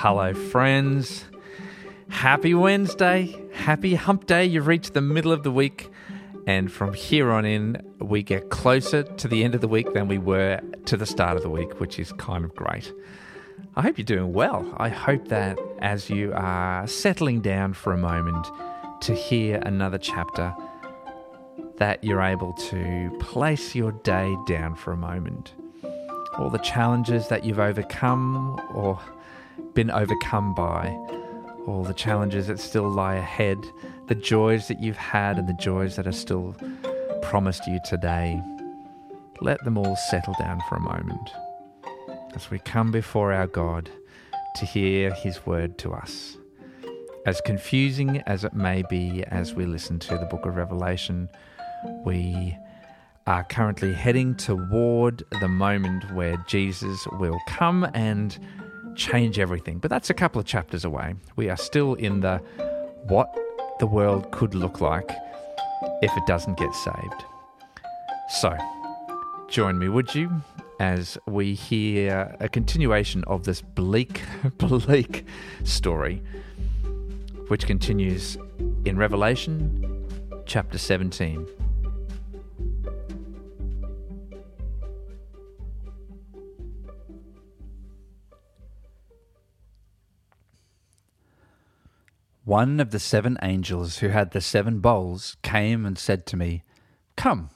Hello, friends. Happy Wednesday. Happy hump day. You've reached the middle of the week. And from here on in, we get closer to the end of the week than we were to the start of the week, which is kind of great. I hope you're doing well. I hope that as you are settling down for a moment to hear another chapter, that you're able to place your day down for a moment. All the challenges that you've overcome or been overcome by, all the challenges that still lie ahead, the joys that you've had, and the joys that are still promised you today. Let them all settle down for a moment as we come before our God to hear His word to us. As confusing as it may be as we listen to the book of Revelation, we are currently heading toward the moment where Jesus will come and change everything. But that's a couple of chapters away. We are still in the what the world could look like if it doesn't get saved. So, join me, would you, as we hear a continuation of this bleak, bleak story, which continues in Revelation chapter 17. One of the seven angels who had the seven bowls came and said to me, Come,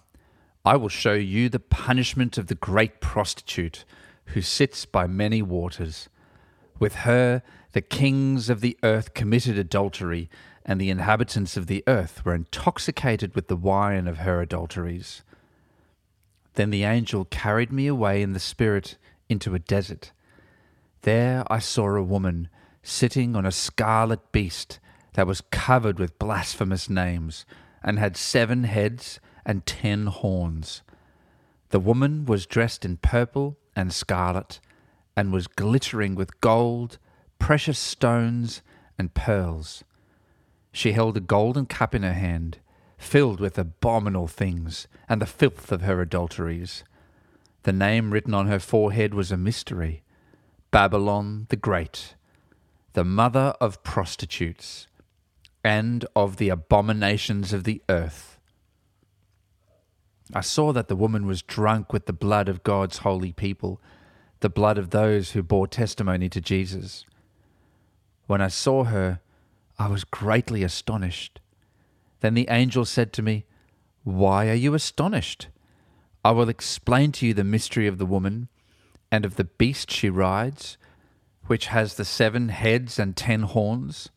I will show you the punishment of the great prostitute who sits by many waters. With her, the kings of the earth committed adultery, and the inhabitants of the earth were intoxicated with the wine of her adulteries. Then the angel carried me away in the spirit into a desert. There I saw a woman sitting on a scarlet beast that was covered with blasphemous names, and had seven heads and ten horns. The woman was dressed in purple and scarlet, and was glittering with gold, precious stones, and pearls. She held a golden cup in her hand, filled with abominable things, and the filth of her adulteries. The name written on her forehead was a mystery Babylon the Great the mother of prostitutes and of the abominations of the earth. I saw that the woman was drunk with the blood of God's holy people, the blood of those who bore testimony to Jesus. When I saw her, I was greatly astonished. Then the angel said to me, Why are you astonished? I will explain to you the mystery of the woman and of the beast she rides which has the seven heads and ten horns.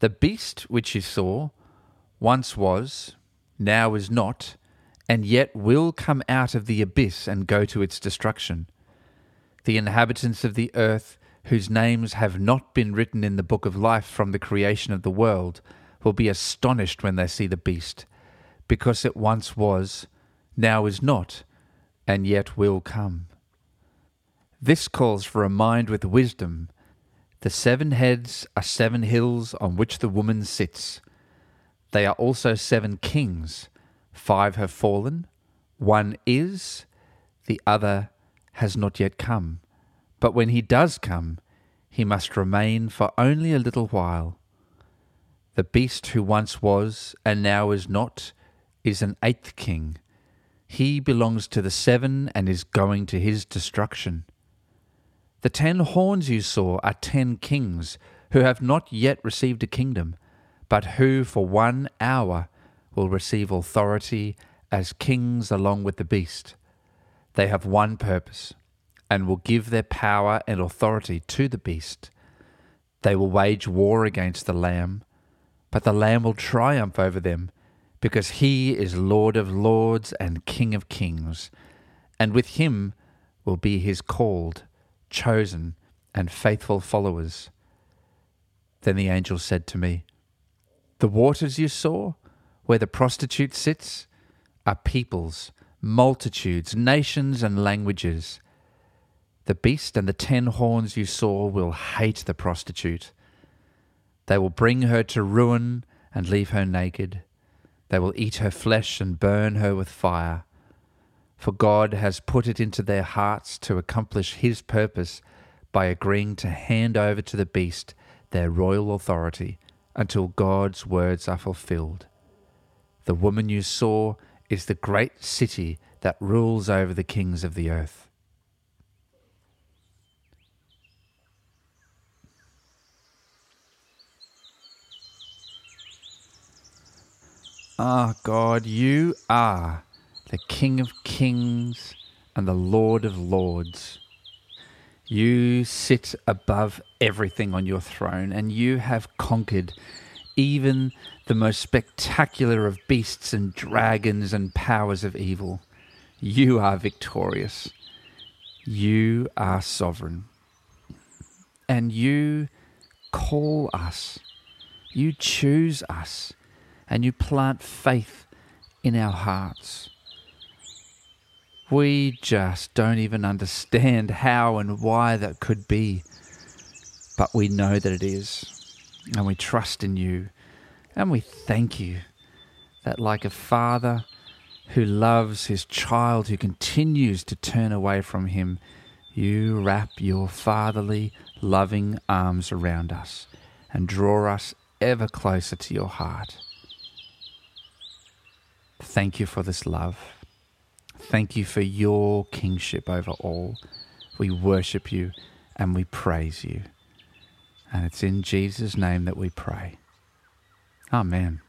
The beast which you saw once was, now is not, and yet will come out of the abyss and go to its destruction. The inhabitants of the earth, whose names have not been written in the book of life from the creation of the world, will be astonished when they see the beast, because it once was, now is not, and yet will come. This calls for a mind with wisdom. The seven heads are seven hills on which the woman sits. They are also seven kings. Five have fallen, one is, the other has not yet come. But when he does come, he must remain for only a little while. The beast who once was and now is not is an eighth king. He belongs to the seven and is going to his destruction. The ten horns you saw are ten kings who have not yet received a kingdom, but who for one hour will receive authority as kings along with the beast. They have one purpose, and will give their power and authority to the beast. They will wage war against the Lamb, but the Lamb will triumph over them, because he is Lord of lords and King of kings, and with him will be his called chosen, and faithful followers. Then the angel said to me, The waters you saw, where the prostitute sits, are peoples, multitudes, nations, and languages. The beast and the ten horns you saw will hate the prostitute. They will bring her to ruin and leave her naked. They will eat her flesh and burn her with fire for God has put it into their hearts to accomplish His purpose by agreeing to hand over to the beast their royal authority until God's words are fulfilled. The woman you saw is the great city that rules over the kings of the earth. Ah, God, you are the King of kings and the Lord of lords. You sit above everything on your throne, and you have conquered even the most spectacular of beasts and dragons and powers of evil. You are victorious. You are sovereign. And you call us. You choose us. And you plant faith in our hearts. We just don't even understand how and why that could be. But we know that it is. And we trust in you. And we thank you that, like a father who loves his child who continues to turn away from him, you wrap your fatherly, loving arms around us and draw us ever closer to your heart. Thank you for this love. Thank you for your kingship over all. We worship you and we praise you. And it's in Jesus' name that we pray. Amen.